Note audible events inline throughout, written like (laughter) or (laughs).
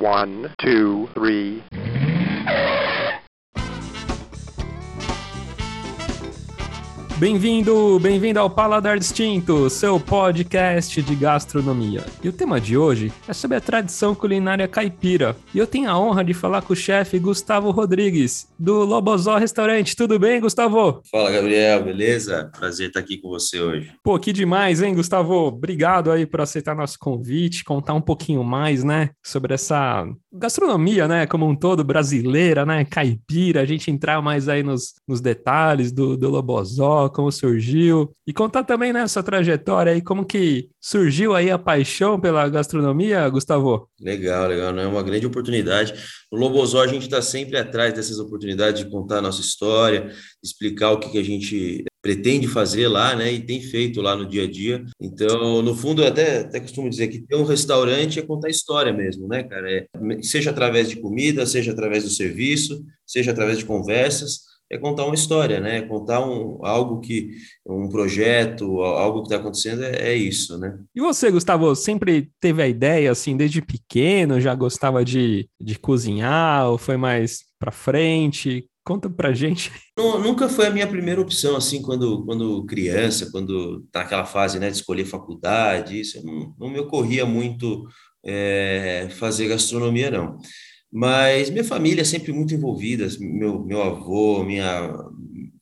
One, two, three. Bem-vindo, bem-vindo ao Paladar Distinto, seu podcast de gastronomia. E o tema de hoje é sobre a tradição culinária caipira. E eu tenho a honra de falar com o chefe Gustavo Rodrigues, do Lobozó Restaurante. Tudo bem, Gustavo? Fala, Gabriel, beleza? Prazer estar aqui com você hoje. Pô, que demais, hein, Gustavo? Obrigado aí por aceitar nosso convite, contar um pouquinho mais, né, sobre essa gastronomia, né, como um todo, brasileira, né, caipira, a gente entrar mais aí nos, nos detalhes do, do Lobozó, como surgiu, e contar também né, trajetória aí, como que surgiu aí a paixão pela gastronomia, Gustavo? Legal, legal, não é uma grande oportunidade. No Lobozó a gente está sempre atrás dessas oportunidades de contar a nossa história, explicar o que, que a gente pretende fazer lá, né, e tem feito lá no dia a dia. Então, no fundo, eu até, até costumo dizer que ter um restaurante é contar história mesmo, né, cara? É, seja através de comida, seja através do serviço, seja através de conversas, é contar uma história, né? Contar um, algo que, um projeto, algo que está acontecendo, é, é, isso, né? E você, Gustavo, sempre teve a ideia, assim, desde pequeno, já gostava de, de cozinhar, ou foi mais para frente? Conta pra gente. Não, nunca foi a minha primeira opção, assim, quando, quando criança, quando tá aquela fase, né, de escolher faculdade, isso não, não me ocorria muito é, fazer gastronomia, não. Mas minha família é sempre muito envolvida, meu, meu avô, minha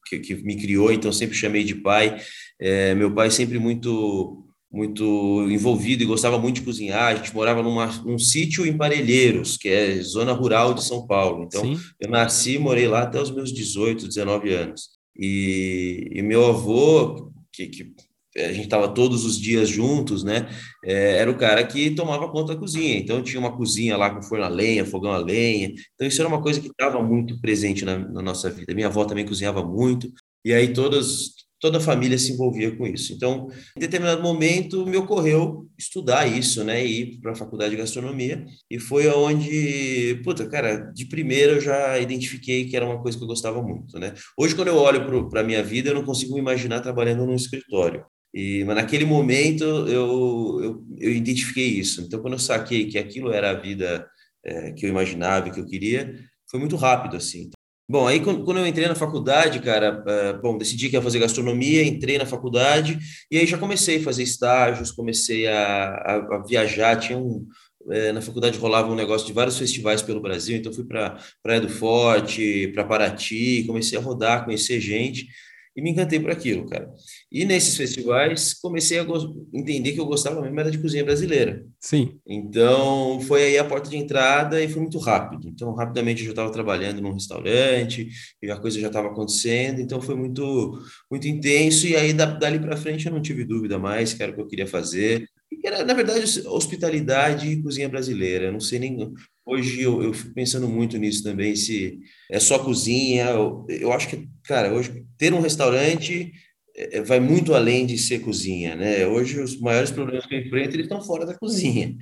que, que me criou, então sempre chamei de pai. É, meu pai sempre muito muito envolvido e gostava muito de cozinhar. A gente morava numa, num sítio em Parelheiros, que é zona rural de São Paulo. Então, Sim. eu nasci e morei lá até os meus 18, 19 anos. E, e meu avô, que, que a gente estava todos os dias juntos, né? É, era o cara que tomava conta da cozinha. Então tinha uma cozinha lá com forno a lenha, fogão a lenha. Então isso era uma coisa que estava muito presente na, na, nossa vida. Minha avó também cozinhava muito. E aí todas toda a família se envolvia com isso. Então, em determinado momento me ocorreu estudar isso, né, e ir para a faculdade de gastronomia. E foi aonde, puta, cara, de primeira eu já identifiquei que era uma coisa que eu gostava muito, né? Hoje quando eu olho para a minha vida, eu não consigo me imaginar trabalhando num escritório. E, mas naquele momento eu, eu, eu, identifiquei isso. Então, quando eu saquei que aquilo era a vida é, que eu imaginava que eu queria, foi muito rápido, assim. Bom, aí quando eu entrei na faculdade, cara, é, bom, decidi que ia fazer gastronomia, entrei na faculdade e aí já comecei a fazer estágios, comecei a, a, a viajar, tinha um, é, na faculdade rolava um negócio de vários festivais pelo Brasil, então fui para Praia do Forte, para Paraty, comecei a rodar, conhecer gente, e me encantei por aquilo, cara. E nesses festivais comecei a entender que eu gostava mesmo era de cozinha brasileira. Sim. Então foi aí a porta de entrada e foi muito rápido. Então rapidamente eu já estava trabalhando num restaurante e a coisa já estava acontecendo. Então foi muito muito intenso e aí dali para frente eu não tive dúvida mais que era o que eu queria fazer. E era na verdade hospitalidade e cozinha brasileira. Eu não sei nem Hoje eu, eu, fico pensando muito nisso também, se é só cozinha. Eu, eu acho que, cara, hoje ter um restaurante é, é, vai muito além de ser cozinha, né? Hoje os maiores problemas que eu enfrento eles estão fora da cozinha.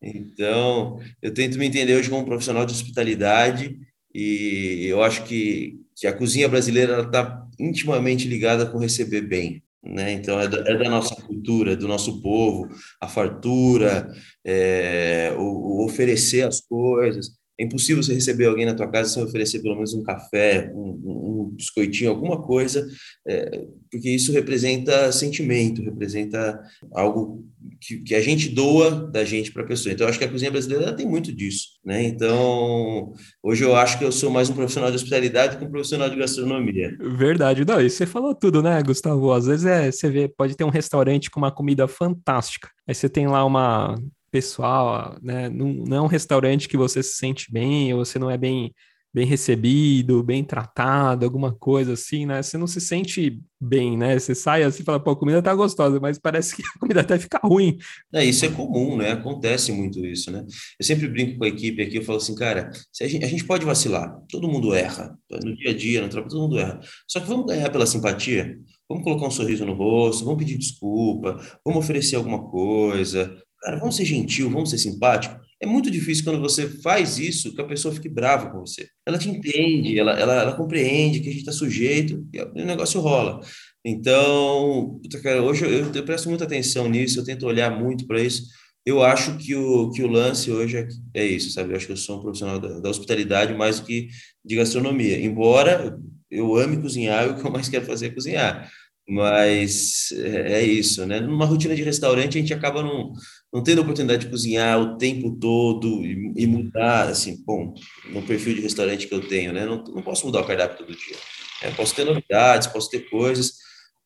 Então, eu tento me entender hoje como profissional de hospitalidade e eu acho que, que a cozinha brasileira está intimamente ligada com receber bem. Né? Então, é da, é da, nossa cultura, do nosso povo, a fartura, é, o, o, oferecer as coisas. É impossível você receber alguém na tua casa sem oferecer pelo menos um café, um, um biscoitinho, alguma coisa, é, porque isso representa sentimento, representa algo que, que, a gente doa da gente para a pessoa. Então, eu acho que a cozinha brasileira tem muito disso, né? Então, hoje eu acho que eu sou mais um profissional de hospitalidade que um profissional de gastronomia. Verdade, não, e você falou tudo, né, Gustavo? Às vezes é, você vê, pode ter um restaurante com uma comida fantástica, aí você tem lá uma pessoal, né? Não, não é um restaurante que você se sente bem, ou você não é bem bem recebido, bem tratado, alguma coisa assim, né? Você não se sente bem, né? Você sai assim e fala, pô, a comida tá gostosa, mas parece que a comida até fica ruim. É, isso é comum, né? Acontece muito isso, né? Eu sempre brinco com a equipe aqui, eu falo assim, cara, a gente, a, gente, pode vacilar, todo mundo erra, no dia a dia, no trabalho, todo mundo erra. Só que vamos ganhar pela simpatia, vamos colocar um sorriso no rosto, vamos pedir desculpa, vamos oferecer alguma coisa, cara, vamos ser gentil, vamos ser simpático. É muito difícil quando você faz isso que a pessoa fique brava com você. Ela te entende, ela, ela, ela compreende que a gente está sujeito e o negócio rola. Então, cara, hoje eu, eu, presto muita atenção nisso, eu tento olhar muito para isso, eu acho que o, que o lance hoje é, é isso, sabe? Eu acho que eu sou um profissional da, da hospitalidade mais do que de gastronomia. Embora eu ame cozinhar, o que eu mais quero fazer é cozinhar. Mas é, é isso, né? Numa rotina de restaurante, a gente acaba não, não tendo oportunidade de cozinhar o tempo todo e, e mudar, assim, bom, no perfil de restaurante que eu tenho, né? Não, não posso mudar o cardápio todo dia. É, posso ter novidades, posso ter coisas,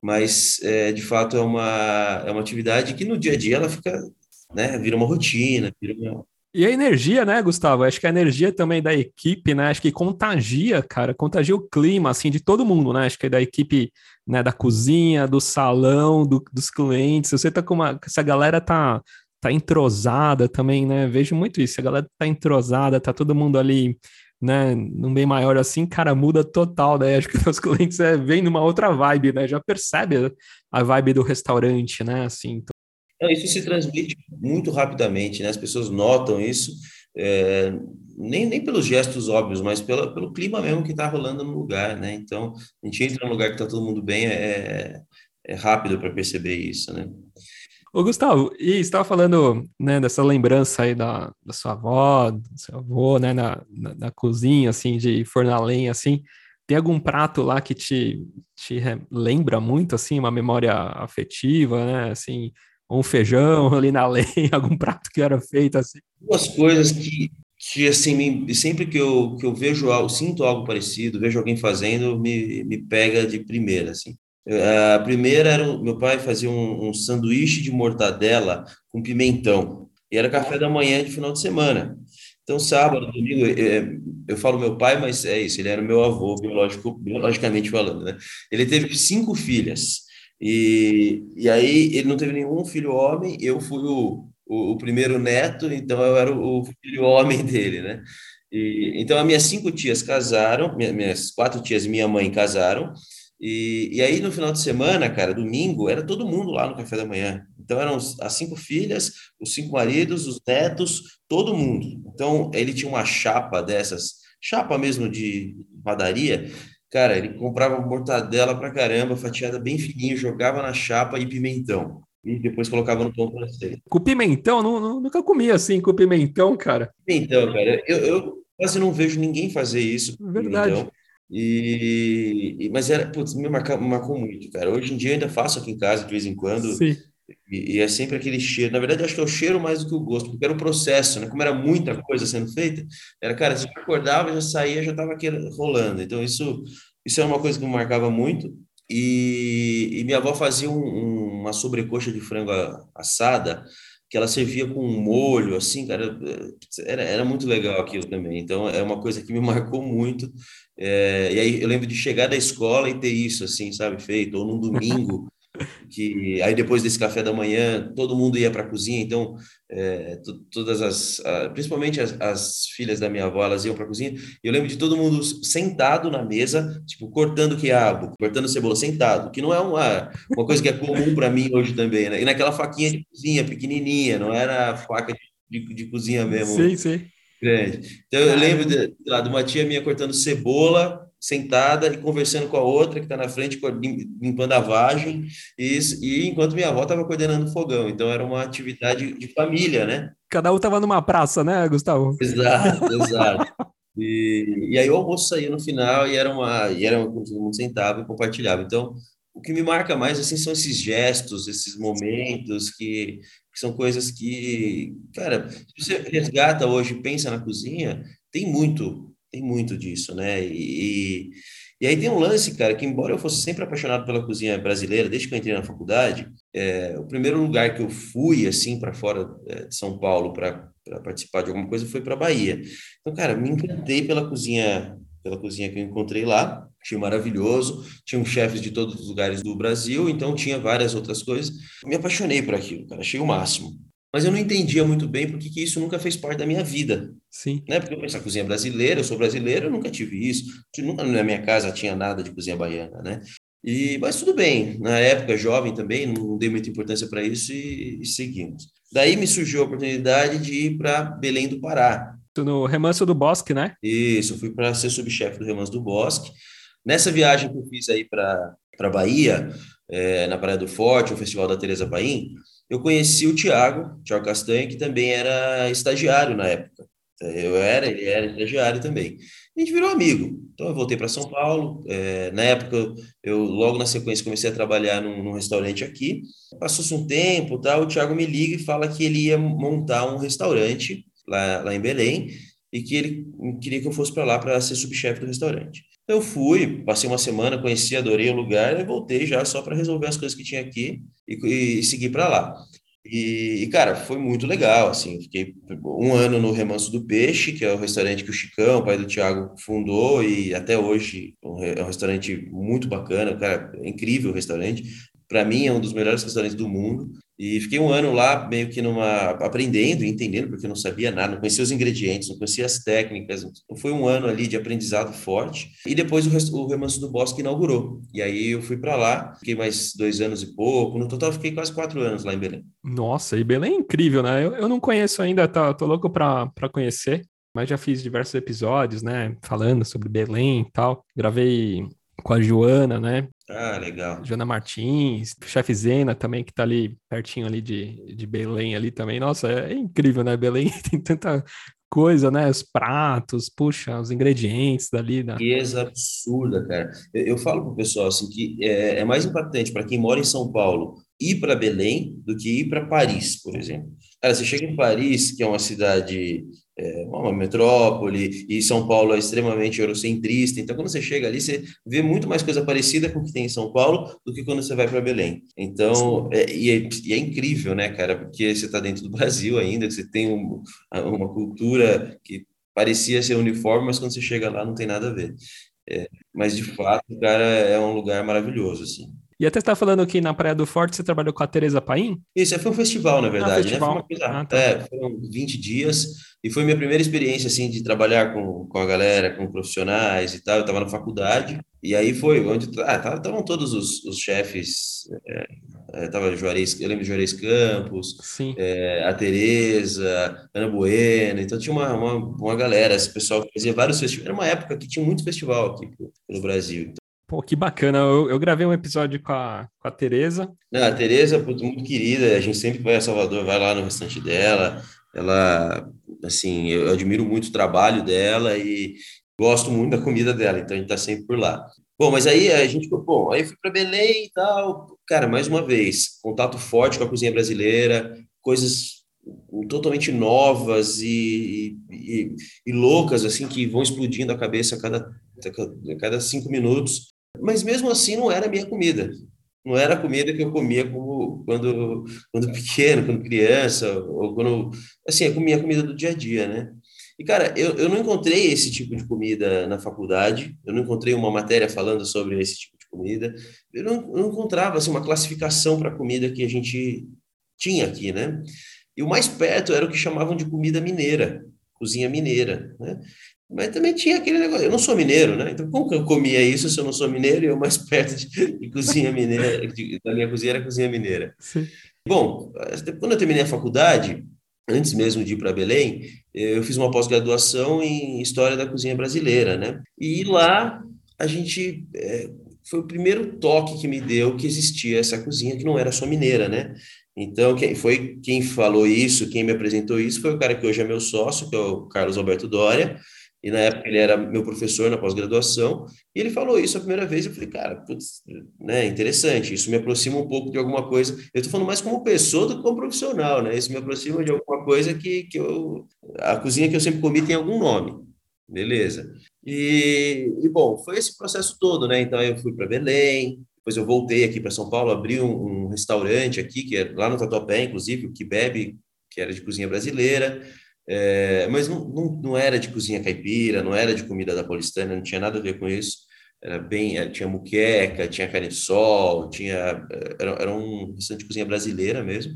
mas é, de fato é uma, é uma atividade que no dia a dia ela fica, né? Vira uma rotina, vira uma, e a energia, né, Gustavo? Acho que a energia também da equipe, né? Acho que contagia, cara, contagia o clima, assim, de todo mundo, né? Acho que é da equipe, né, da cozinha, do salão, do, dos clientes. Você tá com uma. Se a galera tá, tá entrosada também, né? Vejo muito isso. A galera tá entrosada, tá todo mundo ali, né, num bem maior assim, cara, muda total, né? Acho que (laughs) os clientes é, vêm numa outra vibe, né? Já percebe a vibe do restaurante, né? Assim, isso se transmite muito rapidamente, né? As pessoas notam isso, é, nem, nem pelos gestos óbvios, mas pela, pelo clima mesmo que está rolando no lugar, né? Então, a gente entra num lugar que está todo mundo bem, é, é rápido para perceber isso, né? Ô, Gustavo, e estava falando, né, dessa lembrança aí da, da sua avó, do seu avô, né, na, na, na cozinha, assim, de forno lenha, assim, tem algum prato lá que te, te lembra muito, assim, uma memória afetiva, né, assim, um feijão (laughs) ali na lenha, algum prato que era feito assim? Duas coisas que, que assim, sempre que eu, que eu vejo algo, sinto algo parecido, vejo alguém fazendo, me, me pega de primeira, assim. A primeira era, meu pai fazia um, um sanduíche de mortadela com pimentão, e era café da manhã de final de semana. Então, sábado, domingo, eu, eu falo meu pai, mas é isso, ele era meu avô, biológico, biologicamente falando, né? Ele teve cinco filhas, e, e aí ele não teve nenhum filho homem, eu fui o, o, o primeiro neto, então eu era o, o filho homem (laughs) dele, né? E, então, as minhas cinco tias casaram, minha, minhas quatro tias e minha mãe casaram, e, e aí no final de semana, cara, domingo, era todo mundo lá no café da manhã. Então eram as cinco filhas, os cinco maridos, os netos, todo mundo. Então ele tinha uma chapa dessas, chapa mesmo de padaria, Cara, ele comprava mortadela pra caramba, fatiada bem fininho, jogava na chapa e pimentão. E depois colocava no pão francês. Com pimentão? Não, não, nunca comi assim, com pimentão, cara. Pimentão, cara. Eu, eu quase não vejo ninguém fazer isso. Verdade. Pimentão. E, e, mas era, putz, me, marca, me marcou muito, cara. Hoje em dia eu ainda faço aqui em casa de vez em quando. Sim. E, e, é sempre aquele cheiro. Na verdade, acho que é o cheiro mais do que o gosto, porque era o processo, né? Como era muita coisa sendo feita, era, cara, eu acordava, já saía, já estava rolando. Então, isso, isso é uma coisa que me marcava muito. E, e minha avó fazia um, um, uma sobrecoxa de frango assada, que ela servia com um molho, assim, cara, era, era muito legal aquilo também. Então, é uma coisa que me (laughs) marcou muito. É, e aí eu lembro de chegar da escola e ter isso, assim, sabe, feito, ou num domingo que aí depois desse café da manhã todo mundo ia para a cozinha, então é, todas as, principalmente as, as, filhas da minha avó, elas iam para a cozinha. E eu lembro de todo mundo sentado na mesa, tipo cortando quiabo, cortando cebola, sentado, que não é uma, uma coisa que é comum para mim hoje também, né? E naquela faquinha de cozinha pequenininha, não era faca de, de, de cozinha mesmo. Sim, sim. Grande. Então eu lembro de, lá, de uma tia minha cortando cebola sentada e conversando com a outra que está na frente, limpando a vagem, e, e enquanto minha avó estava coordenando o fogão. Então era uma atividade de família, né? Cada um estava numa praça, né, Gustavo? Exato, (laughs) exato. E, e aí o almoço saía no final e era uma, e era uma, todo mundo sentava e compartilhava. Então, o que me marca mais assim são esses gestos, esses momentos que, que são coisas que, cara, se você resgata hoje, pensa na cozinha, tem muito tem muito disso, né? E, e aí tem um lance, cara, que embora eu fosse sempre apaixonado pela cozinha brasileira, desde que eu entrei na faculdade, é, o primeiro lugar que eu fui, assim, para fora é, de São Paulo para participar de alguma coisa foi para Bahia. Então, cara, me encantei pela cozinha, pela cozinha que eu encontrei lá, achei maravilhoso, tinham chefes de todos os lugares do Brasil, então tinha várias outras coisas. Me apaixonei por aquilo, cara, achei o máximo mas eu não entendia muito bem porque que isso nunca fez parte da minha vida. Sim. Né? Porque eu pensava, cozinha brasileira, eu sou brasileiro, eu nunca tive isso. Nunca na minha casa tinha nada de cozinha baiana, né? E, mas tudo bem, na época, jovem também, não dei muita importância para isso e, e, seguimos. Daí me surgiu a oportunidade de ir para Belém do Pará. No Remanso do Bosque, né? Isso, eu fui para ser subchefe do Remanso do Bosque. Nessa viagem que eu fiz aí para Bahia, é, na Praia do Forte, o Festival da Teresa Paim, eu conheci o Tiago, Tiago Castanha, que também era estagiário na época. Eu era, ele era estagiário também. A gente virou amigo. Então eu voltei para São Paulo. É, na época, eu logo na sequência comecei a trabalhar num, num restaurante aqui. Passou-se um tempo, tal, o Thiago me liga e fala que ele ia montar um restaurante lá, lá em Belém e que ele queria que eu fosse para lá para ser subchefe do restaurante. Eu fui, passei uma semana, conheci, adorei o lugar e voltei já só para resolver as coisas que tinha aqui e, e seguir para lá. E, e, cara, foi muito legal, assim, fiquei um ano no Remanso do Peixe, que é o restaurante que o Chicão, pai do Thiago, fundou, e até hoje é um restaurante muito bacana, cara, é incrível o restaurante, para mim é um dos melhores restaurantes do mundo, e fiquei um ano lá, meio que numa aprendendo e entendendo, porque eu não sabia nada, não conhecia os ingredientes, não conhecia as técnicas. Então foi um ano ali de aprendizado forte. E depois o, o Remanso do Bosque inaugurou. E aí eu fui para lá, fiquei mais dois anos e pouco. No total fiquei quase quatro anos lá em Belém. Nossa, e Belém é incrível, né? Eu, eu não conheço ainda, tô, tô louco para conhecer. Mas já fiz diversos episódios, né? Falando sobre Belém e tal. Gravei com a Joana, né? Ah, legal. Joana Martins, chefe Zena também, que tá ali pertinho ali de, de Belém ali também. Nossa, é, é incrível, né? Belém (laughs) tem tanta coisa, né? Os pratos, puxa, os ingredientes dali. Da... Riqueza absurda, cara. Eu, eu falo pro pessoal assim que é, é mais impactante para quem mora em São Paulo ir para Belém do que ir para Paris, por exemplo. Cara, você chega em Paris, que é uma cidade é uma metrópole, e São Paulo é extremamente eurocentrista. Então, quando você chega ali, você vê muito mais coisa parecida com o que tem em São Paulo do que quando você vai para Belém. Então, é, e, é, e, é, incrível, né, cara? Porque você está dentro do (laughs) Brasil ainda, você tem um, uma cultura que parecia ser uniforme, mas quando você chega lá não tem nada a ver. É, mas, de fato, cara, é um lugar maravilhoso, assim. E até está falando aqui na Praia do Forte, você trabalhou com a Tereza Paim? Isso, foi um festival, na verdade. Ah, festival. Né? Foi uma coisa, ah, tá. é, foram 20 dias, e foi minha primeira experiência, assim, de trabalhar com, com a galera, com profissionais e tal. Eu estava na faculdade, e aí foi onde ah, estavam todos os, os chefes, é, é, tava Juarez, eu lembro de Juarez Campos, é, a Tereza, Ana Bueno, então tinha uma, uma, uma galera, esse pessoal que fazia vários festivais. Era uma época que tinha muito festival aqui no Brasil. Pô, que bacana. Eu, eu, gravei um episódio com a, com a Tereza. Não, a Tereza, muito querida, a gente sempre vai a Salvador, vai lá no restante dela. Ela, assim, eu admiro muito o trabalho dela e gosto muito da comida dela, então a gente tá sempre por lá. Bom, mas aí a gente, bom, aí fui para Belém e tal. Cara, mais uma vez, contato forte com a cozinha brasileira, coisas totalmente novas e, e, e, loucas, assim, que vão explodindo a cabeça a cada, a cada cinco minutos. Mas mesmo assim não era minha comida. Não era a comida que eu comia como, quando, quando pequeno, quando criança, ou quando. Assim, eu comia a comida do dia a dia, né? E, cara, eu, eu não encontrei esse tipo de comida na faculdade, eu não encontrei uma matéria falando sobre esse tipo de comida, eu não, eu não encontrava assim, uma classificação para a comida que a gente tinha aqui, né? E o mais perto era o que chamavam de comida mineira, cozinha mineira, né? Mas também tinha aquele negócio, eu não sou mineiro, né? Então, como que eu comia isso se eu não sou mineiro e eu mais perto de, de cozinha mineira, de, da minha cozinha era cozinha mineira? Sim. Bom, quando eu terminei a faculdade, antes mesmo de ir para Belém, eu fiz uma pós-graduação em História da Cozinha Brasileira, né? E lá a gente é, foi o primeiro toque que me deu que existia essa cozinha que não era só mineira, né? Então, quem foi quem falou isso, quem me apresentou isso, foi o cara que hoje é meu sócio, que é o Carlos Alberto Dória, e na época ele era meu professor na pós-graduação, e ele falou isso a primeira vez, eu falei, cara, putz, né, interessante, isso me aproxima um pouco de alguma coisa, eu tô falando mais como pessoa do que como profissional, né, isso me aproxima de alguma coisa que, que eu, a cozinha que eu sempre comi tem algum nome, beleza. E, e bom, foi esse processo todo, né, então eu fui para Belém, depois eu voltei aqui para São Paulo, abri um, um, restaurante aqui, que é lá no Tatuapé, inclusive, o que bebe, que era de cozinha brasileira, é, mas não, não, não, era de cozinha caipira, não era de comida da paulistana, não tinha nada a ver com isso. Era bem, era, tinha muqueca, tinha carne de sol, tinha, era, era um restaurante de cozinha brasileira mesmo.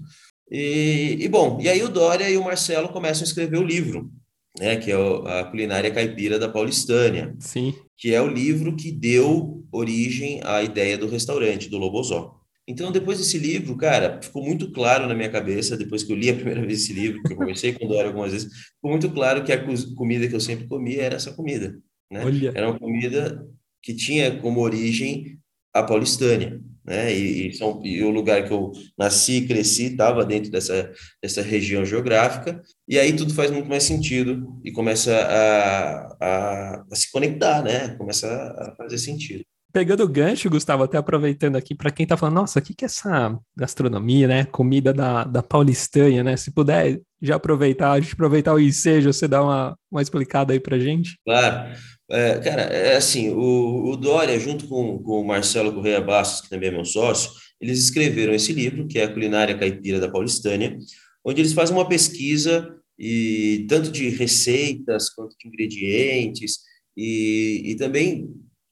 E, e, bom, e aí o Dória e o Marcelo começam a escrever o livro, né, que é a culinária caipira da Paulistânia. Sim. Que é o livro que deu origem à ideia do restaurante, do Lobozó. Então, depois desse livro, cara, ficou muito claro na minha cabeça, depois que eu li a (laughs) primeira vez esse livro, que eu conversei com o Dória algumas vezes, ficou muito claro que a comida que eu sempre comia era essa comida, né? Olha. Era uma comida que tinha como origem a paulistânia, né? E, e, são, e o lugar que eu nasci e cresci estava dentro dessa, dessa região geográfica, e aí tudo faz muito mais sentido e começa a, a, a se conectar, né? Começa a fazer sentido. Pegando o gancho, Gustavo, até aproveitando aqui, para quem está falando, nossa, o que, que é essa gastronomia, né? Comida da, da paulistanha, né? Se puder já aproveitar, a gente aproveitar o ensejo, você dá uma, uma explicada aí para gente. Claro. É, cara, é assim, o, o Dória, junto com, com o Marcelo Correia Bastos, que também é meu sócio, eles escreveram esse livro, que é a Culinária Caipira da Paulistânia, onde eles fazem uma pesquisa e tanto de receitas quanto de ingredientes e, e também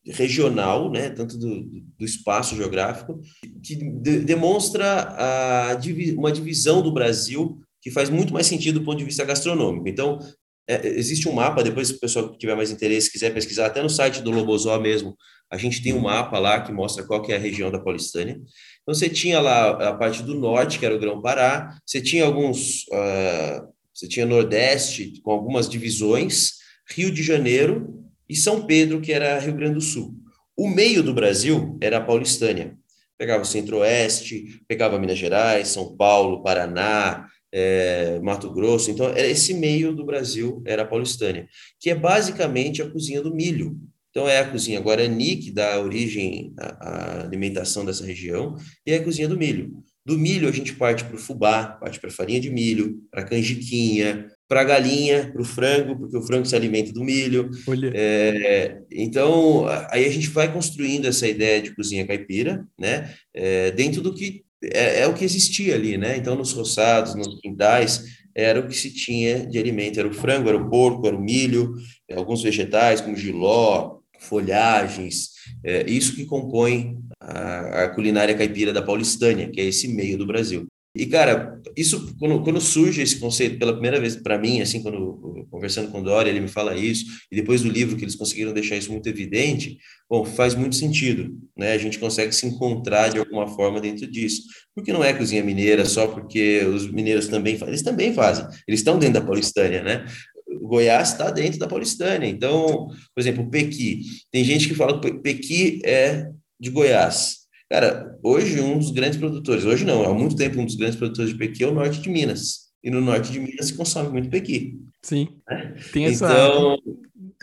regional, né, tanto do, do espaço geográfico, que de, demonstra a, uma divisão do Brasil que faz muito mais sentido do ponto de vista gastronômico. Então, é, existe um mapa, depois se o pessoal que tiver mais interesse quiser pesquisar, até no site do Lobozó mesmo, a gente tem um mapa lá que mostra qual que é a região da Paulistânia. Então, você tinha lá a parte do norte, que era o Grão-Pará, você tinha alguns, uh, você tinha Nordeste, com algumas divisões, Rio de Janeiro e São Pedro, que era Rio Grande do Sul. O meio do Brasil era a Paulistânia. Pegava o Centro-Oeste, pegava Minas Gerais, São Paulo, Paraná, é, Mato Grosso. Então, esse meio do Brasil era a paulistânia, que é basicamente a cozinha do milho. Então, é a cozinha Guarani, que dá origem à, à alimentação dessa região, e é a cozinha do milho. Do milho, a gente parte para o fubá, parte para farinha de milho, para canjiquinha, para a galinha, para o frango, porque o frango se alimenta do milho. É, então, aí a gente vai construindo essa ideia de cozinha caipira, né? É, dentro do que é, é, o que existia ali, né? Então, nos roçados, nos quintais, era o que se tinha de alimento. Era o frango, era o porco, era o milho, é, alguns vegetais, como giló, folhagens, é, isso que compõe a, a culinária caipira da Paulistânia, que é esse meio do Brasil. E, cara, isso, quando, quando surge esse conceito pela primeira vez para mim, assim, quando conversando com o Dória, ele me fala isso, e depois do livro que eles conseguiram deixar isso muito evidente, bom, faz muito sentido, né? A gente consegue se encontrar de alguma forma dentro disso. Porque não é cozinha mineira só porque os mineiros também fazem, eles também fazem, eles estão dentro da paulistânia, né? O Goiás está dentro da paulistânia. Então, por exemplo, o pequi. Tem gente que fala que pequi é de Goiás. Cara, hoje um dos grandes produtores, hoje não, há muito tempo um dos grandes produtores de pequi é o norte de Minas. E no norte de Minas se consome muito pequi. Sim. Né? Tem essa então, né,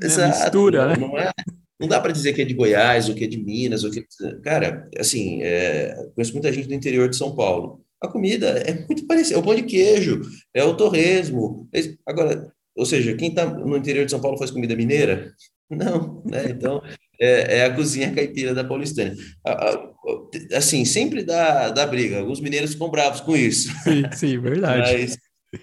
exato, mistura, não, né? Não, é, não dá para dizer que é de Goiás, ou que é de Minas, ou que cara, assim, é, conheço muita gente do interior de São Paulo. A comida é muito parecida, é o pão de queijo, é o torresmo. É, agora, ou seja, quem está no interior de São Paulo faz comida mineira? Não, né? Então, é, é, a cozinha caipira da paulistana. Assim, sempre dá, dá briga. Alguns mineiros ficam bravos com isso. Sim, sim, verdade. Mas,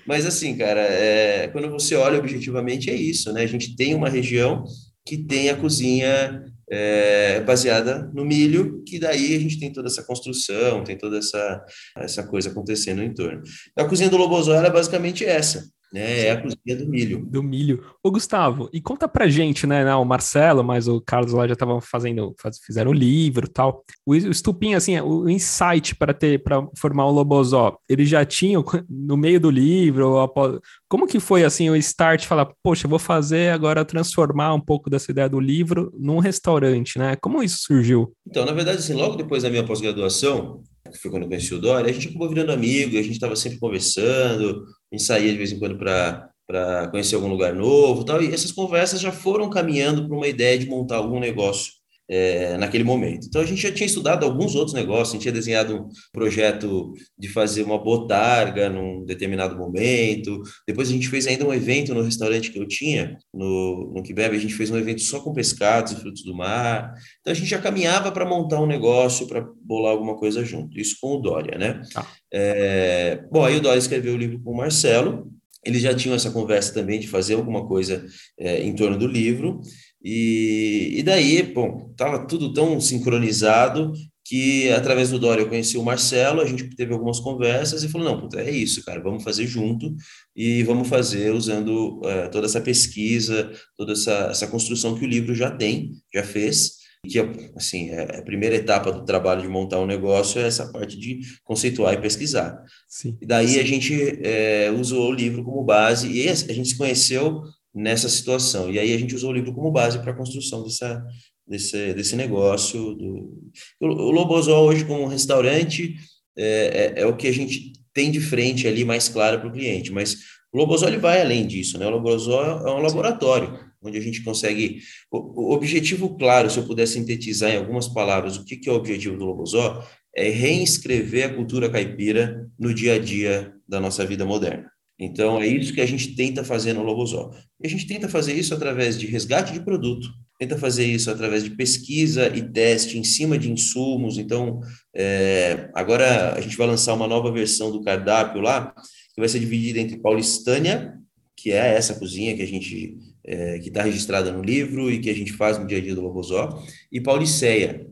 mas assim, cara, é, quando você olha objetivamente, é isso, né? A gente tem uma região que tem a cozinha é, baseada no milho, que daí a gente tem toda essa construção, tem toda essa, essa coisa acontecendo no entorno. A cozinha do Lobozó é basicamente essa. É, é a cozinha do milho. Do milho. Ô, Gustavo, e conta pra gente, né? Não, o Marcelo, mas o Carlos lá já estavam fazendo, faz, fizeram o livro tal. O, o estupim, assim, o insight para ter, para formar o Lobozó, ele já tinha (laughs) no meio do livro? Após, como que foi, assim, o start? Falar, poxa, vou fazer agora, transformar um pouco dessa ideia do livro num restaurante, né? Como isso surgiu? Então, na verdade, assim, logo depois da minha pós-graduação, que foi quando eu conheci o Dória, a gente acabou virando amigo, a gente estava sempre conversando, a gente saía de vez em quando para conhecer algum lugar novo, tal. E essas conversas já foram caminhando para uma ideia de montar algum negócio é, naquele momento. Então a gente já tinha estudado alguns outros negócios, a gente tinha desenhado um projeto de fazer uma botarga num determinado momento. Depois a gente fez ainda um evento no restaurante que eu tinha, no, no Quibebe, a gente fez um evento só com pescados e frutos do mar. Então a gente já caminhava para montar um negócio, para bolar alguma coisa junto. Isso com o Dória, né? Ah. É, bom, aí o Dória escreveu o livro com o Marcelo, eles já tinham essa conversa também de fazer alguma coisa é, em torno do livro, e, e daí, bom, estava tudo tão sincronizado que através do Dória eu conheci o Marcelo, a gente teve algumas conversas e falou, não, puta, é isso, cara, vamos fazer junto e vamos fazer usando é, toda essa pesquisa, toda essa, essa construção que o livro já tem, já fez, que assim é a primeira etapa do trabalho de montar um negócio é essa parte de conceituar e pesquisar. Sim. E daí a gente é, usou o livro como base e a gente se conheceu nessa situação. E aí a gente usou o livro como base para a construção dessa, desse, desse negócio. Do... O, o Lobosol hoje como um restaurante é, é, é, o que a gente tem de frente ali mais claro para o cliente, mas o Lobosol ele vai além disso, né? O Lobosol é um laboratório, onde a gente consegue... O, o objetivo claro, se eu puder sintetizar em algumas palavras, o que, que é o objetivo do Lobosol, é reescrever a cultura caipira no dia a dia da nossa vida moderna. Então, é isso que a gente tenta fazer no Lobosol. E a gente tenta fazer isso através de resgate de produto, tenta fazer isso através de pesquisa e teste em cima de insumos. Então, é, agora a gente vai lançar uma nova versão do cardápio lá, que vai ser dividida entre paulistânia, que é essa cozinha que a gente é, que está registrada no livro e que a gente faz no dia a dia do Lobosó, e pauliceia,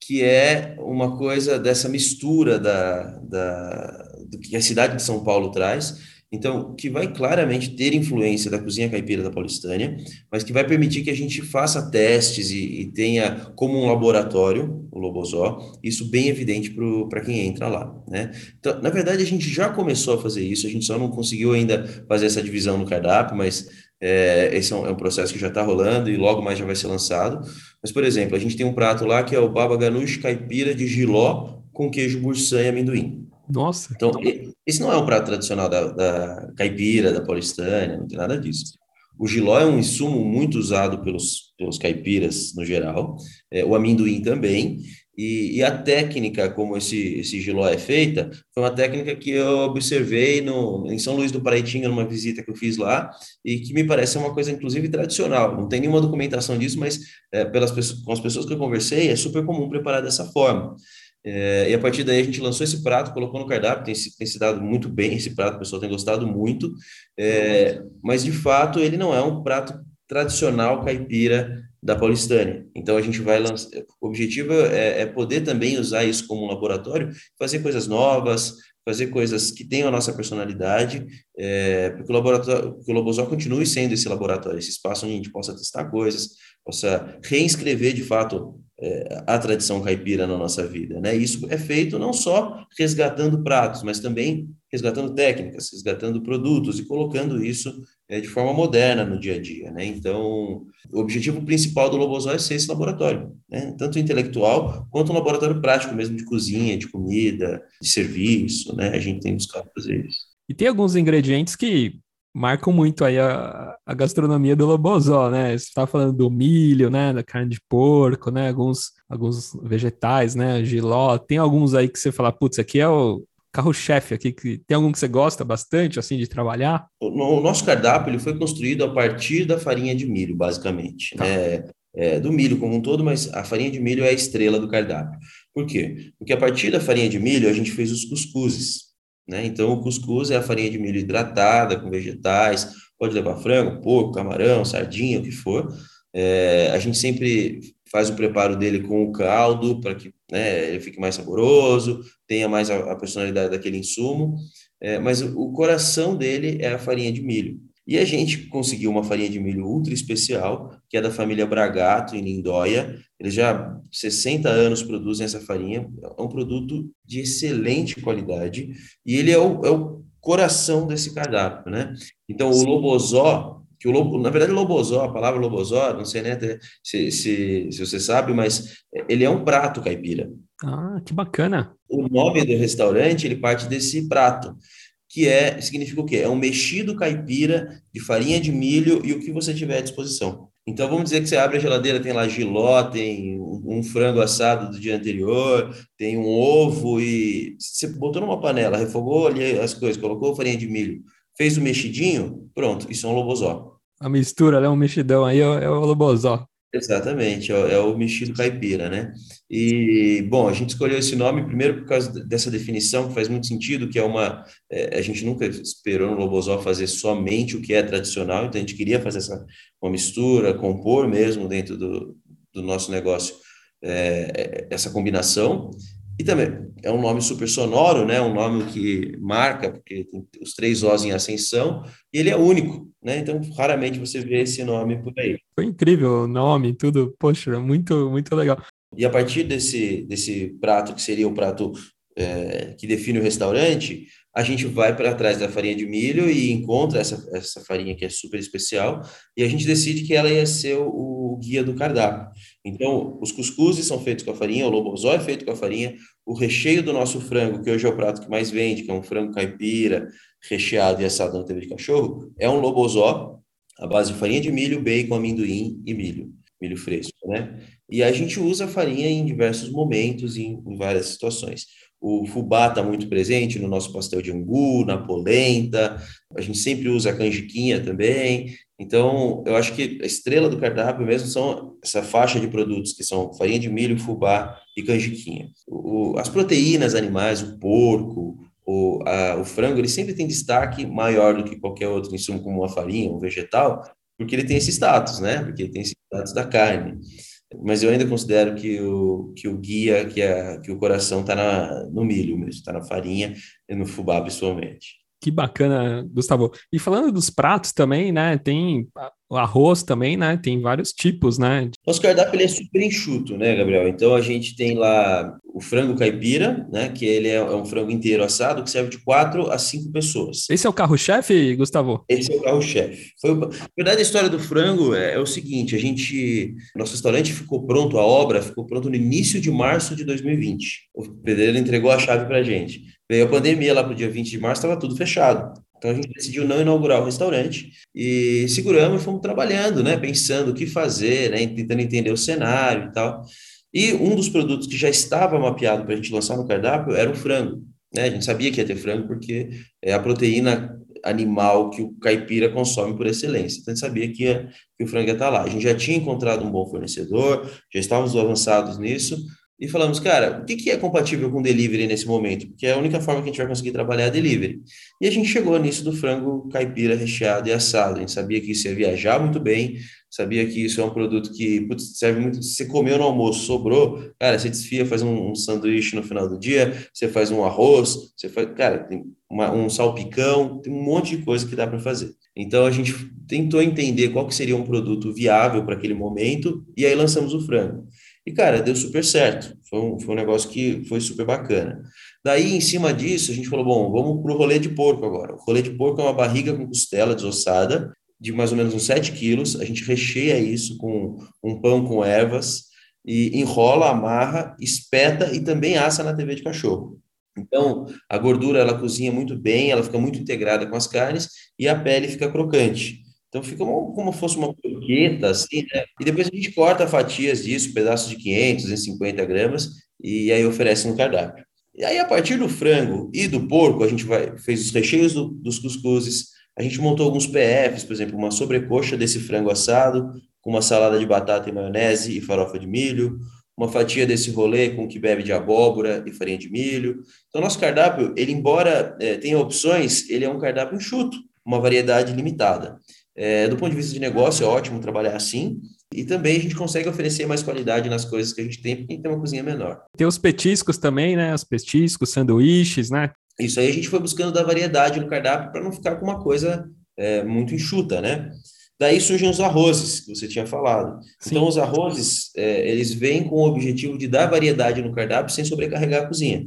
que é uma coisa dessa mistura da, da, do que a cidade de São Paulo traz, então, que vai claramente ter influência da cozinha caipira da paulistânia, mas que vai permitir que a gente faça testes e, e tenha como um laboratório o Lobosó, isso bem evidente para quem entra lá, né? Então, na verdade, a gente já começou a fazer isso, a gente só não conseguiu ainda fazer essa divisão no cardápio, mas é, esse é um, é um, processo que já está rolando e logo mais já vai ser lançado. Mas, por exemplo, a gente tem um prato lá que é o baba ganoush caipira de giló com queijo burçã e amendoim. Nossa. Então, esse não é um prato tradicional da, da caipira, da paulistânia, não tem nada disso. O giló é um insumo muito usado pelos, pelos caipiras no geral, é, o amendoim também, e, e, a técnica como esse, esse giló é feita foi uma técnica que eu observei no, em São Luís do Paraitinga, numa visita que eu fiz lá, e que me parece uma coisa, inclusive, tradicional. Não tem nenhuma documentação disso, mas é, pelas pessoas, com as pessoas que eu conversei, é super comum preparar dessa forma. É, e a partir daí a gente lançou esse prato, colocou no cardápio, tem, tem se dado muito bem esse prato, o pessoal tem gostado muito, é, mas de fato ele não é um prato tradicional caipira da Paulistânia. Então a gente vai lançar, o objetivo é, é poder também usar isso como um laboratório, fazer coisas novas, fazer coisas que tenham a nossa personalidade, é, porque o laboratório, que o Lobosol continue sendo esse laboratório, esse espaço onde a gente possa testar coisas, possa reinscrever de fato a tradição caipira na nossa vida, né? Isso é feito não só resgatando pratos, mas também resgatando técnicas, resgatando produtos e colocando isso é, de forma moderna no dia a dia, né? Então, o objetivo principal do Lobosol é ser esse laboratório, né? Tanto intelectual quanto um laboratório prático mesmo de cozinha, de comida, de serviço, né? A gente tem buscado fazer isso. E tem alguns ingredientes que marcam muito aí a, a gastronomia do Lobosó, né? Você está falando do milho, né? Da carne de porco, né? Alguns, alguns vegetais, né? Giló. Tem alguns aí que você fala, putz, aqui é o carro-chefe aqui. Que, tem algum que você gosta bastante, assim, de trabalhar? O, o nosso cardápio ele foi construído a partir da farinha de milho, basicamente. Tá. É, é, do milho como um todo, mas a farinha de milho é a estrela do cardápio. Por quê? Porque a partir da farinha de milho a gente fez os cuscuzes. Né? Então, o cuscuz é a farinha de milho hidratada com vegetais, pode levar frango, porco, camarão, sardinha, o que for. É, a gente sempre faz o preparo dele com o caldo para que né, ele fique mais saboroso, tenha mais a, a personalidade daquele insumo, é, mas o coração dele é a farinha de milho. E a gente conseguiu uma farinha de milho ultra especial, que é da família Bragato, em Lindóia. Eles já 60 anos produzem essa farinha. É um produto de excelente qualidade e ele é o, é o coração desse cardápio, né? Então, o lobozó, que o lobo, na verdade, lobozó, a palavra lobozó, não sei né, se, se, se você sabe, mas ele é um prato caipira. Ah, que bacana. O nome do restaurante, ele parte desse prato que é significa o quê? É um mexido caipira de farinha de milho e o que você tiver à disposição. Então vamos dizer que você abre a geladeira, tem lá giló, tem um frango assado do dia anterior, tem um ovo e você botou numa panela, refogou ali as coisas, colocou farinha de milho, fez o mexidinho, pronto, isso é um lobozó. A mistura, né? Um mexidão aí é o lobozó. Exatamente, é, é o mexido caipira, né? E, bom, a gente escolheu esse nome primeiro por causa dessa definição, que faz muito sentido, que é uma... É, a gente nunca esperou no Lobosó fazer somente o que é tradicional, então a gente queria fazer essa uma mistura, compor mesmo dentro do, do nosso negócio é, essa combinação, e também é um nome super sonoro, né? Um nome que marca, porque tem os três Os em ascensão, e ele é único, né? Então, raramente você vê esse nome por aí. Foi incrível o nome, tudo, poxa, muito, muito legal. E a partir desse, desse prato, que seria o prato é, que define o restaurante, a gente vai para trás da farinha de milho e encontra essa, essa farinha que é super especial, e a gente decide que ela ia ser o, o guia do cardápio. Então, os cuscuzes são feitos com a farinha, o lobozó é feito com a farinha, o recheio do nosso frango, que hoje é o prato que mais vende, que é um frango caipira, recheado e assado na TV de cachorro, é um lobozó, à base de farinha de milho, bacon, amendoim e milho, milho fresco, né? E a gente usa a farinha em diversos momentos, em, em várias situações. O fubá está muito presente no nosso pastel de angu, na polenta, a gente sempre usa a canjiquinha também. Então, eu acho que a estrela do cardápio mesmo são essa faixa de produtos que são farinha de milho, fubá e canjiquinha. O, as proteínas animais, o porco, o, a, o frango, ele sempre tem destaque maior do que qualquer outro insumo, como uma farinha, um vegetal, porque ele tem esse status, né? Porque ele tem esse status da carne mas eu ainda considero que o, que o guia, que, a, que o coração está no milho mesmo, está na farinha e no fubá, principalmente. Que bacana, Gustavo. E falando dos pratos também, né? Tem o arroz também, né? Tem vários tipos, né? Nosso cardápio ele é super enxuto, né, Gabriel? Então a gente tem lá o frango caipira, né? Que ele é, é um frango inteiro assado que serve de quatro a cinco pessoas. Esse é o carro-chefe, Gustavo? Esse é o carro-chefe. Foi, na verdade, a história do frango é, é, o seguinte: a gente, nosso restaurante ficou pronto, a obra ficou pronto no início de março de 2020. O pedreiro entregou a chave para a gente. Veio a pandemia lá para o dia 20 de março, estava tudo fechado. Então a gente decidiu não inaugurar o restaurante e seguramos e fomos trabalhando, né, pensando o que fazer, né, tentando entender o cenário e tal. E um dos produtos que já estava mapeado para a gente lançar no cardápio era o frango. Né? A gente sabia que ia ter frango porque é a proteína animal que o caipira consome por excelência. Então, a gente sabia que, ia, que o frango ia estar lá. A gente já tinha encontrado um bom fornecedor, já estávamos avançados nisso, e falamos, cara, o que, que é compatível com delivery nesse momento? Porque é a única forma que a gente vai conseguir trabalhar é delivery. E a gente chegou nisso do frango caipira recheado e assado. A gente sabia que isso ia viajar muito bem, sabia que isso é um produto que putz, serve muito. Você comeu no almoço, sobrou, cara, você desfia, faz um, um sanduíche no final do dia, você faz um arroz, você faz, cara, tem uma, um salpicão, tem um monte de coisa que dá para fazer. Então a gente tentou entender qual que seria um produto viável para aquele momento e aí lançamos o frango. E, cara, deu super certo. Foi um, foi um negócio que foi super bacana. Daí, em cima disso, a gente falou: bom, vamos para o rolê de porco agora. O rolê de porco é uma barriga com costela desossada, de mais ou menos uns 7 quilos. A gente recheia isso com um pão com ervas e enrola, amarra, espeta e também assa na TV de cachorro. Então, a gordura ela cozinha muito bem, ela fica muito integrada com as carnes e a pele fica crocante. Então fica como, como fosse uma croqueta, assim, né? E depois a gente corta fatias disso, pedaços de 500, 250 gramas, e aí oferece no cardápio. E aí, a partir do frango e do porco, a gente vai, fez os recheios do, dos cuscuzes, a gente montou alguns PFs, por exemplo, uma sobrecoxa desse frango assado, com uma salada de batata e maionese e farofa de milho, uma fatia desse rolê com que bebe de abóbora e farinha de milho. Então, nosso cardápio, ele embora é, tenha opções, ele é um cardápio enxuto, uma variedade limitada. É, do ponto de vista de negócio, é ótimo trabalhar assim. E também a gente consegue oferecer mais qualidade nas coisas que a gente tem, porque a gente tem uma cozinha menor. Tem os petiscos também, né? Os petiscos, sanduíches, né? Isso aí a gente foi buscando da variedade no cardápio para não ficar com uma coisa é, muito enxuta, né? Daí surgem os arrozes, que você tinha falado. Sim. Então, os arrozes, é, eles vêm com o objetivo de dar variedade no cardápio sem sobrecarregar a cozinha.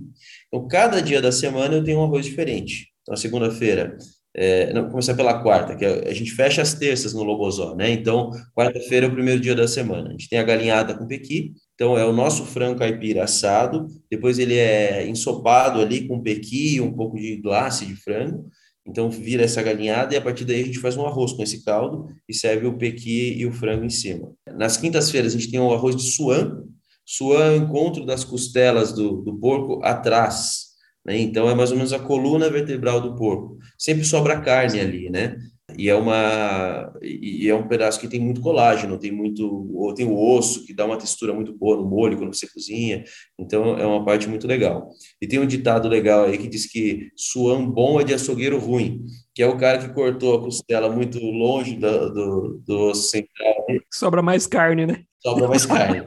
Então, cada dia da semana eu tenho um arroz diferente. Então, segunda-feira é, não, começar pela quarta, que a, a, gente fecha as terças no Lobozó, né? Então, quarta-feira é o primeiro dia da semana. A gente tem a galinhada com pequi, então é o nosso frango caipira assado, depois ele é ensopado ali com pequi, um pouco de glace de frango, então vira essa galinhada e a partir daí a gente faz um arroz com esse caldo e serve o pequi e o frango em cima. Nas quintas-feiras a gente tem o arroz de suan, suan é o encontro das costelas do, do porco atrás, né? Então, é mais ou menos a coluna vertebral do porco. Sempre sobra carne ali, né? E é, uma, e é um pedaço que tem muito colágeno, tem muito, tem o osso, que dá uma textura muito boa no molho quando você cozinha. Então, é uma parte muito legal. E tem um ditado legal aí que diz que suão bom é de açougueiro ruim, que é o cara que cortou a costela muito longe do, do, do osso central. Sobra mais carne, né? Sobra mais (laughs) carne.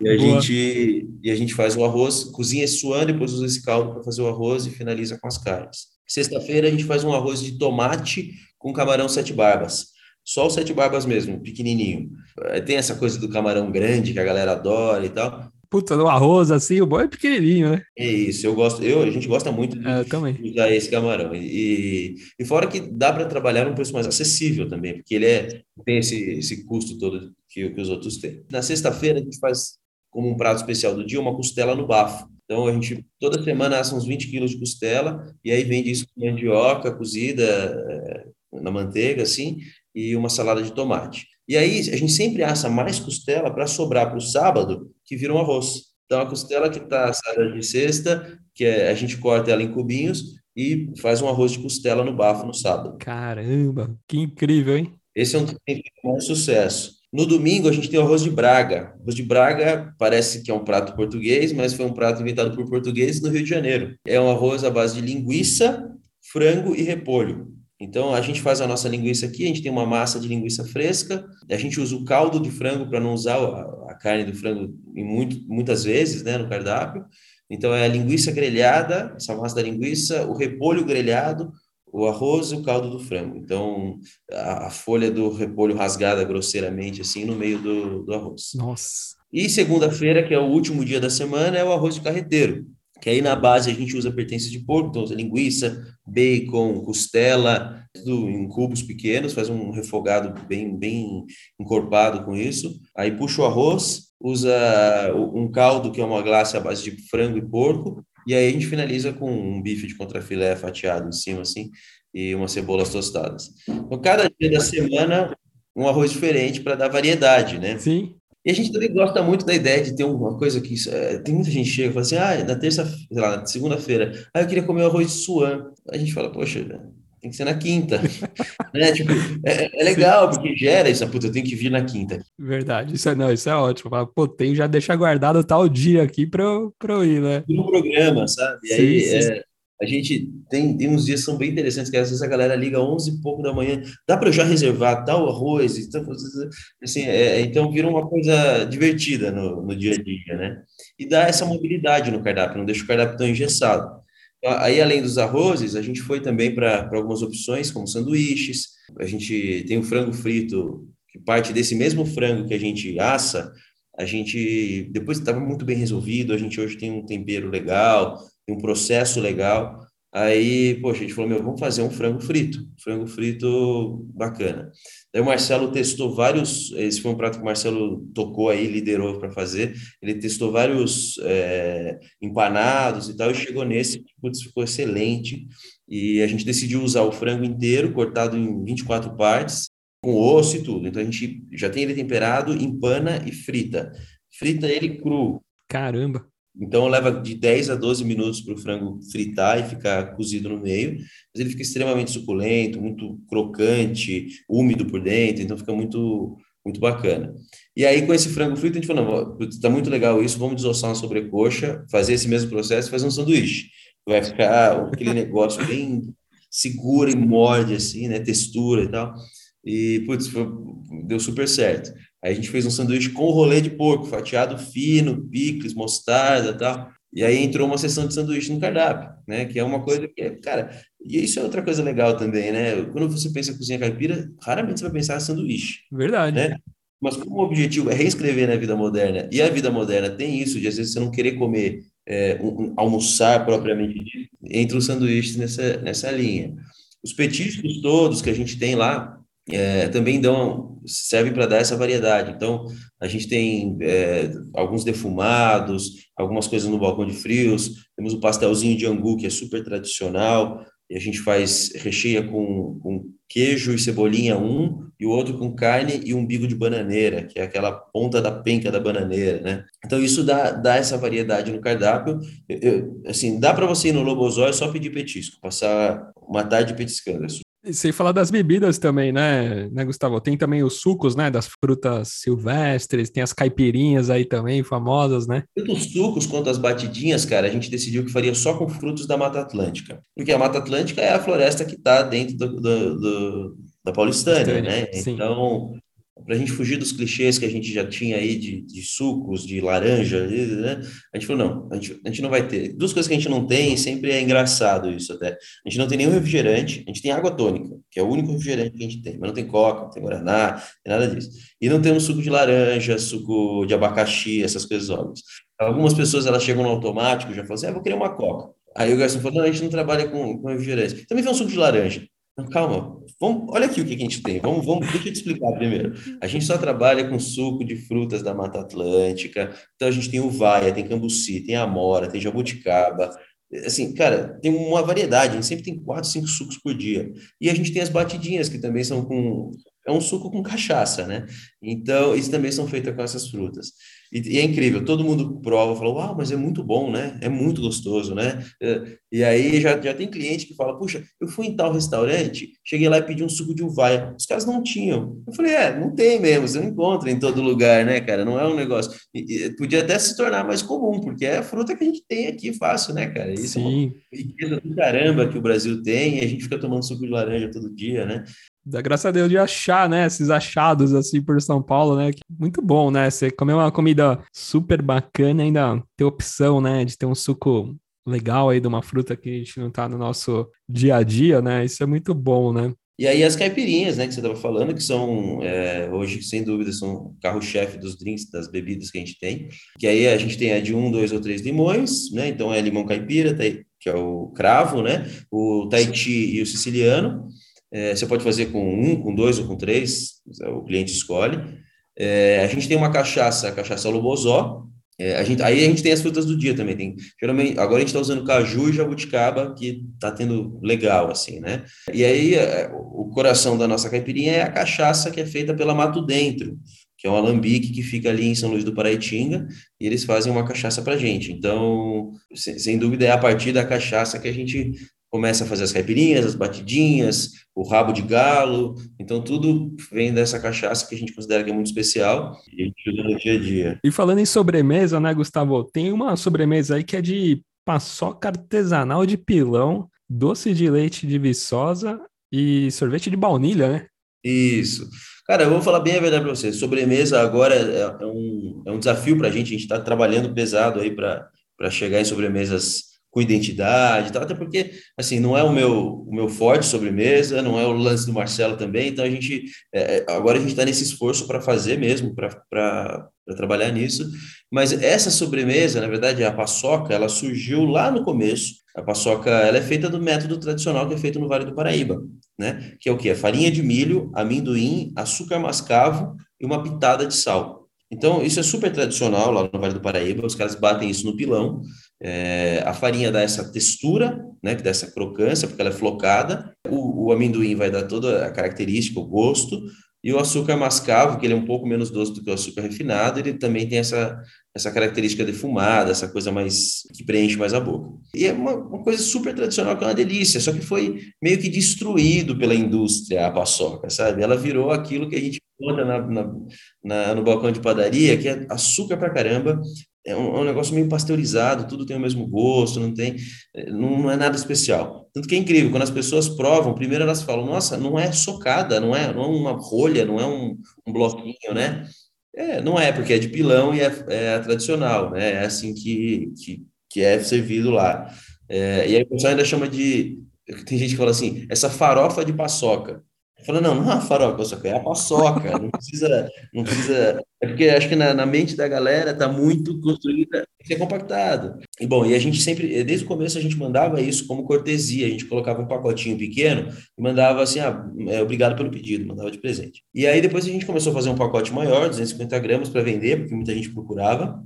e, a gente, e a gente faz o arroz, cozinha suando, depois usa esse caldo para fazer o arroz e finaliza com as carnes. Sexta-feira a gente faz um arroz de tomate com camarão sete barbas. Só o sete barbas mesmo, pequenininho. Tem essa coisa do camarão grande que a galera adora e tal. Puta, no arroz assim, o bom é pequenininho, né? É isso, eu gosto, eu, a gente gosta muito de É, eu também. usar esse camarão. E, e fora que dá para trabalhar num preço mais acessível também, porque ele é, tem esse, esse custo todo que, que os outros têm. Na sexta-feira, a gente faz como um prato especial do dia uma costela no bafo. Então, a gente toda semana assa uns 20 quilos de costela e aí vende isso com mandioca cozida eh, na manteiga, assim, e uma salada de tomate. E aí, a gente sempre assa mais costela para sobrar para o sábado, que vira um arroz. Então, a costela que está assada de sexta, que é, a gente corta ela em cubinhos e faz um arroz de costela no bafo no sábado. Caramba, que incrível, hein? Esse é um que tem feito mais sucesso. No domingo, a gente tem o arroz de Braga. Arroz de Braga parece que é um prato português, mas foi um prato inventado por portugueses no Rio de Janeiro. É um arroz à base de linguiça, frango e repolho. Então, a gente faz a nossa linguiça aqui, a gente tem uma massa de linguiça fresca, a gente usa o caldo de frango para não usar a, a, carne do frango em muito, muitas vezes né, no cardápio. Então, é a linguiça grelhada, essa massa da linguiça, o repolho grelhado, o arroz e o caldo do frango. Então, a, a folha do repolho rasgada grosseiramente, assim, no meio do, do arroz. Nossa. E segunda-feira, que é o último dia da semana, é o arroz de carreteiro que aí na base a gente usa pertences de porco, então usa linguiça, bacon, costela, tudo em cubos pequenos, faz um refogado bem, bem encorpado com isso. Aí puxa o arroz, usa um caldo que é uma glace à base de frango e porco, e aí a gente finaliza com um bife de contrafilé fatiado em cima, assim, e umas cebolas tostadas. Então, cada dia da semana, um arroz diferente para dar variedade, né? Sim. E a gente também gosta muito da ideia de ter uma coisa que é, tem muita gente chega e fala assim, ah, na terça, sei lá, na segunda-feira, ah, eu queria comer o arroz de suã. A gente fala, poxa, tem que ser na quinta. (laughs) né? Tipo, é, é legal, Sim. porque gera isso, puta, eu tenho que vir na quinta. Verdade, isso é, não, isso é ótimo. Fala, Pô, tem já deixa guardado tal dia aqui para eu, pra eu ir, né? No programa, sabe? E sim, aí, sim. É, a gente tem, tem uns dias que são bem interessantes, que às vezes a galera liga 11 e pouco da manhã, dá para eu já reservar tal arroz? Então, assim, é, então vira uma coisa divertida no, no dia a dia, né? E dá essa mobilidade no cardápio, não deixa o cardápio tão engessado. Então, aí, além dos arrozes, a gente foi também para algumas opções, como sanduíches, a gente tem o frango frito, que parte desse mesmo frango que a gente assa, a gente, depois estava muito bem resolvido, a gente hoje tem um tempero legal, um processo legal. Aí, poxa, a gente falou, meu, vamos fazer um frango frito, frango frito bacana. Daí o Marcelo testou vários, esse foi um prato que o Marcelo tocou aí, liderou para fazer, ele testou vários é, empanados e tal, e chegou nesse, putz, ficou excelente, e a gente decidiu usar o frango inteiro, cortado em 24 partes, com osso e tudo, então a gente já tem ele temperado, empana e frita. Frita ele cru. Caramba! Então leva de 10 a 12 minutos para o frango fritar e ficar cozido no meio, mas ele fica extremamente suculento, muito crocante, úmido por dentro, então fica muito muito bacana. E aí com esse frango frito a gente falou, não, está muito legal isso, vamos desossar uma sobrecoxa, fazer esse mesmo processo fazer um sanduíche. Vai ficar aquele negócio bem seguro e morde assim, né, textura e tal. E putz, foi, deu super certo. Aí a gente fez um sanduíche com rolê de porco, fatiado fino, picles, mostarda e tal. E aí entrou uma sessão de sanduíche no cardápio, né? Que é uma coisa que, é, cara, e isso é outra coisa legal também, né? Quando você pensa em cozinha caipira, raramente você vai pensar em sanduíche. Verdade. Né? Mas como o objetivo é reescrever na vida moderna, e a vida moderna tem isso, de às vezes você não querer comer, é, um, um, almoçar propriamente dito, entre os sanduíches nessa, nessa linha. Os petiscos todos que a gente tem lá, é, também dão, servem para dar essa variedade. Então, a gente tem é, alguns defumados, algumas coisas no balcão de frios, temos o pastelzinho de angu, que é super tradicional, e a gente faz, recheia com, com queijo e cebolinha um, e o outro com carne e umbigo de bananeira, que é aquela ponta da penca da bananeira, né? Então, isso dá, dá essa variedade no cardápio. Eu, eu, assim, dá para você ir no Lobozói só pedir petisco, passar uma tarde petiscando, é sem falar das bebidas também, né, né, Gustavo? Tem também os sucos, né, das frutas silvestres, tem as caipirinhas aí também, famosas, né? Tanto os sucos quanto as batidinhas, cara, a gente decidiu que faria só com frutos da Mata Atlântica. Porque a Mata Atlântica é a floresta que está dentro do, do, do, da Paulistânia, né? Sim. Então, para a gente fugir dos clichês que a gente já tinha aí de, de sucos, de laranja, né? a gente falou, não, a gente, a gente não vai ter. Duas coisas que a gente não tem, sempre é engraçado isso até. A gente não tem nenhum refrigerante, a gente tem água tônica, que é o único refrigerante que a gente tem, mas não tem coca, não tem guaraná, não tem nada disso. E não temos suco de laranja, suco de abacaxi, essas coisas óbvias. Algumas pessoas elas chegam no automático, já falam assim, ah, vou querer uma coca. Aí o garçom falou, não, a gente não trabalha com, com refrigerante. Também vem um suco de laranja. Não, calma, vamos, olha aqui o que a gente tem. Vamos, vamos, deixa eu te explicar primeiro. A gente só trabalha com suco de frutas da Mata Atlântica. Então a gente tem uvaia, tem cambuci, tem amora, tem jabuticaba. Assim, cara, tem uma variedade. A gente sempre tem quatro, cinco sucos por dia. E a gente tem as batidinhas que também são com é um suco com cachaça, né? Então, isso também são feitas com essas frutas. E, e, é incrível, todo mundo prova, fala, uau, mas é muito bom, né? É muito gostoso, né? É, e aí já, já tem cliente que fala, puxa, eu fui em tal restaurante, cheguei lá e pedi um suco de uvaia, os caras não tinham. Eu falei, é, não tem mesmo, você não encontra em todo lugar, né, cara? Não é um negócio. E, e, podia até se tornar mais comum, porque é a fruta que a gente tem aqui fácil, né, cara? Isso Sim. é uma riqueza do caramba que o Brasil tem, e a gente fica tomando suco de laranja todo dia, né? Dá graças a Deus de achar, né? Esses achados assim por São Paulo, né? Muito bom, né? Você comer uma comida super bacana, ainda ter opção, né? De ter um suco legal aí de uma fruta que a gente não tá no nosso dia a dia, né? Isso é muito bom, né? E aí as caipirinhas, né, que você estava falando, que são, é, hoje, sem dúvida, são carro-chefe dos drinks, das bebidas que a gente tem. Que aí a gente tem a de um, dois ou três limões, né? Então é limão caipira, que é o cravo, né? O Tahiti e o siciliano. É, você pode fazer com um, com dois ou com três, o cliente escolhe. É, a gente tem uma cachaça, a cachaça Lobozó. É, a gente, aí a gente tem as frutas do dia também. Tem, geralmente, agora a gente está usando caju e jabuticaba, que está tendo legal, assim, né? E aí é, o coração da nossa caipirinha é a cachaça que é feita pela Mato Dentro, que é um alambique que fica ali em São Luís do Paraitinga, e eles fazem uma cachaça para gente. Então, sem, sem dúvida, é a partir da cachaça que a gente começa a fazer as caipirinhas, as batidinhas, o rabo de galo. Então, tudo vem dessa cachaça que a gente considera que é muito especial e a gente usa no dia a dia. E falando em sobremesa, né, Gustavo? Tem uma sobremesa aí que é de paçoca artesanal de pilão, doce de leite de viçosa e sorvete de baunilha, né? Isso. Cara, eu vou falar bem a verdade para você. Sobremesa agora é, é um, é um desafio para a gente. A gente está trabalhando pesado aí para chegar em sobremesas com identidade, tal, até porque assim não é o meu o meu forte sobremesa, não é o lance do Marcelo também, então a gente é, é agora a gente está nesse esforço para fazer mesmo, para trabalhar nisso. Mas essa sobremesa, na verdade, a paçoca, ela surgiu lá no começo. A paçoca, ela é feita do método tradicional que é feito no Vale do Paraíba, né? Que é o que? É farinha de milho, amendoim, açúcar mascavo e uma pitada de sal. Então, isso é super tradicional lá no Vale do Paraíba, os caras batem isso no pilão, é, a farinha dá essa textura, né, que dá essa crocância, porque ela é flocada. O, o, amendoim vai dar toda a característica, o gosto. E o açúcar mascavo, que ele é um pouco menos doce do que o açúcar refinado, ele também tem essa, essa característica defumada, essa coisa mais que preenche mais a boca. E é uma, uma coisa super tradicional, que é uma delícia, só que foi meio que destruído pela indústria a paçoca, sabe? Ela virou aquilo que a gente encontra na, na, na, no balcão de padaria, que é açúcar pra caramba, é um, é um, negócio meio pasteurizado, tudo tem o mesmo gosto, não tem, não, não, é nada especial. Tanto que é incrível, quando as pessoas provam, primeiro elas falam, nossa, não é socada, não é, não é uma rolha, não é um, um bloquinho, né? É, não é, porque é de pilão e é, é tradicional, né? É assim que, que, que é servido lá. É, e aí o pessoal ainda chama de, tem gente que fala assim, essa farofa de paçoca. Falou, não, não é a farofa, é a paçoca, não precisa, não precisa, é porque acho que na, na mente da galera está muito construída, tem que ser compactado. E bom, e a gente sempre, desde o começo a gente mandava isso como cortesia, a gente colocava um pacotinho pequeno e mandava assim, ah, é, obrigado pelo pedido, mandava de presente. E aí depois a gente começou a fazer um pacote maior, 250 gramas para vender, porque muita gente procurava.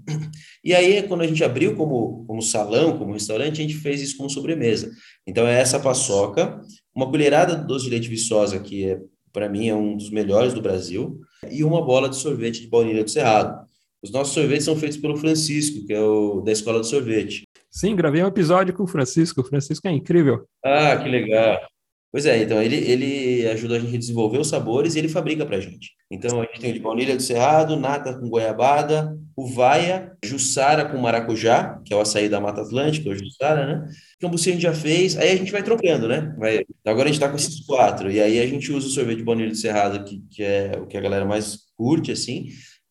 E aí quando a gente abriu como, como salão, como restaurante, a gente fez isso como sobremesa. Então é essa paçoca, uma colherada de doce de leite viçosa, que é, para mim é um dos melhores do Brasil, e uma bola de sorvete de baunilha do Cerrado. Os nossos sorvetes são feitos pelo Francisco, que é o da Escola do Sorvete. Sim, gravei um episódio com o Francisco. O Francisco é incrível. Ah, que legal. Pois é, então ele, ele ajuda a gente a desenvolver os sabores e ele fabrica para a gente. Então a gente tem de baunilha do cerrado, nata com goiabada, uvaia, jussara com maracujá, que é o açaí da Mata Atlântica, o jussara, né? Cambuci a gente já fez, aí a gente vai trocando, né? Vai, agora a gente está com esses quatro, e aí a gente usa o sorvete de baunilha do cerrado, que, que é o que a galera mais curte, assim,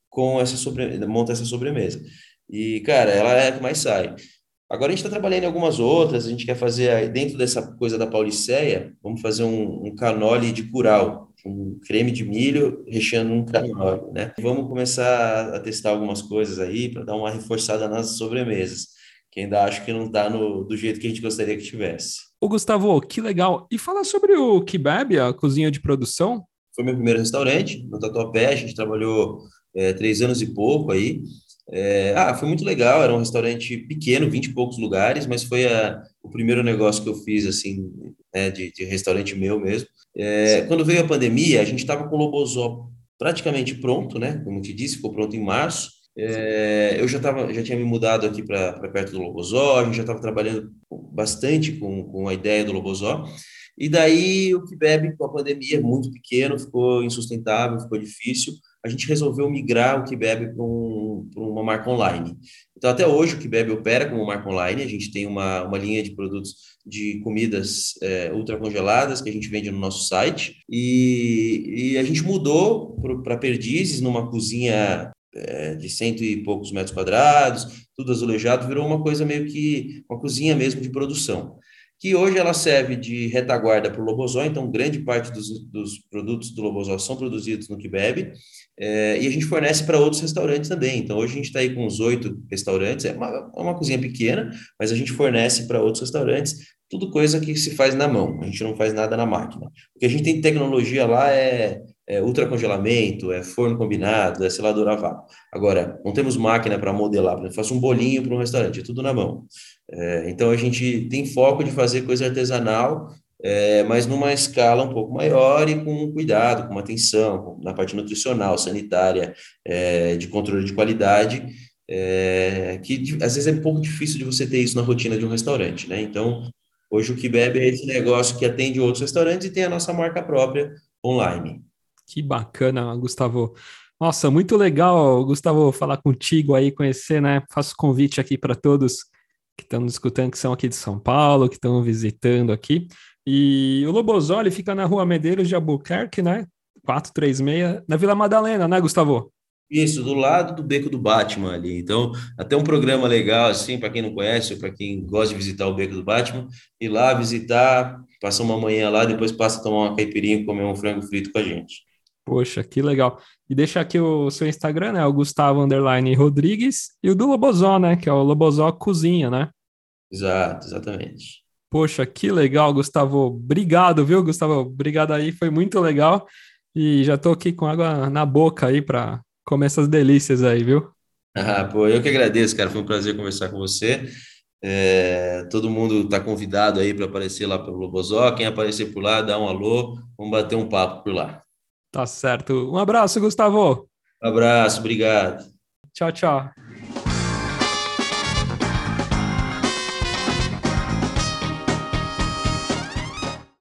com essa sobre... monta essa sobremesa. E, cara, ela é a que mais sai. Agora a gente está trabalhando em algumas outras, a gente quer fazer, dentro dessa coisa da Pauliceia, vamos fazer um, um canole de curau. um creme de milho recheando um canole, né? Vamos começar a testar algumas coisas aí para dar uma reforçada nas sobremesas, que ainda acho que não está do jeito que a gente gostaria que tivesse. Ô Gustavo, que legal. E fala sobre o Kebab, a cozinha de produção. Foi meu primeiro restaurante no Tatuapé, a gente trabalhou é, três anos e pouco aí. É, ah, foi muito legal, era um restaurante pequeno, vinte e poucos lugares, mas foi a, o primeiro negócio que eu fiz, assim, né, de, de restaurante meu mesmo. É, quando veio a pandemia, a gente estava com o Lobozó praticamente pronto, né, como te disse, ficou pronto em março. É, eu já, tava, já tinha me mudado aqui para perto do Lobozó, a gente já estava trabalhando bastante com, com a ideia do Lobozó, e daí o que bebe com a pandemia, muito pequeno, ficou insustentável, ficou difícil, a gente resolveu migrar o bebe para um, uma marca online. Então, até hoje, o bebe opera como marca online. A gente tem uma, uma linha de produtos de comidas é, ultra congeladas que a gente vende no nosso site. E, e a gente mudou para Perdizes, numa cozinha é, de cento e poucos metros quadrados, tudo azulejado, virou uma coisa meio que uma cozinha mesmo de produção que hoje ela serve de retaguarda para o Lobozó, então grande parte dos, dos produtos do Lobozó são produzidos no Kibeb, é, e a gente fornece para outros restaurantes também. Então hoje a gente está aí com uns oito restaurantes, é uma, é uma cozinha pequena, mas a gente fornece para outros restaurantes, tudo coisa que se faz na mão, a gente não faz nada na máquina. O que a gente tem de tecnologia lá é, é ultracongelamento, é forno combinado, é selador a vácuo. Agora, não temos máquina para modelar, por exemplo, faço um bolinho para um restaurante, é tudo na mão. É, então, a gente tem foco de fazer coisa artesanal, é, mas numa escala um pouco maior e com cuidado, com atenção, na parte nutricional, sanitária, é, de controle de qualidade, é, que às vezes é um pouco difícil de você ter isso na rotina de um restaurante, né? Então, hoje o que bebe é esse negócio que atende outros restaurantes e tem a nossa marca própria online. Que bacana, Gustavo. Nossa, muito legal, Gustavo, falar contigo aí, conhecer, né? Faço convite aqui para todos que estão nos escutando, que são aqui de São Paulo, que estão visitando aqui. E o Lobosoli fica na rua Medeiros de Albuquerque, né? 436, na Vila Madalena, né, Gustavo? Isso, do lado do Beco do Batman ali. Então, até um programa legal, assim, para quem não conhece, ou para quem gosta de visitar o Beco do Batman, ir lá visitar, passar uma manhã lá, depois passa a tomar uma caipirinha e comer um frango frito com a gente. Poxa, que legal. E deixa aqui o seu Instagram, né? O Gustavo Underline Rodrigues e o do Lobozó, né? Que é o Lobozó Cozinha, né? Exato, exatamente. Poxa, que legal, Gustavo. Obrigado, viu, Gustavo? Obrigado aí, foi muito legal. E já tô aqui com água na boca aí para comer essas delícias aí, viu? (laughs) Ah, pô, eu que agradeço, cara. Foi um prazer conversar com você. É, todo mundo está convidado aí para aparecer lá pelo Lobozó. Quem aparecer por lá, dá um alô, vamos bater um papo por lá. Tá certo. Um abraço, Gustavo. Um abraço, obrigado. Tchau, tchau.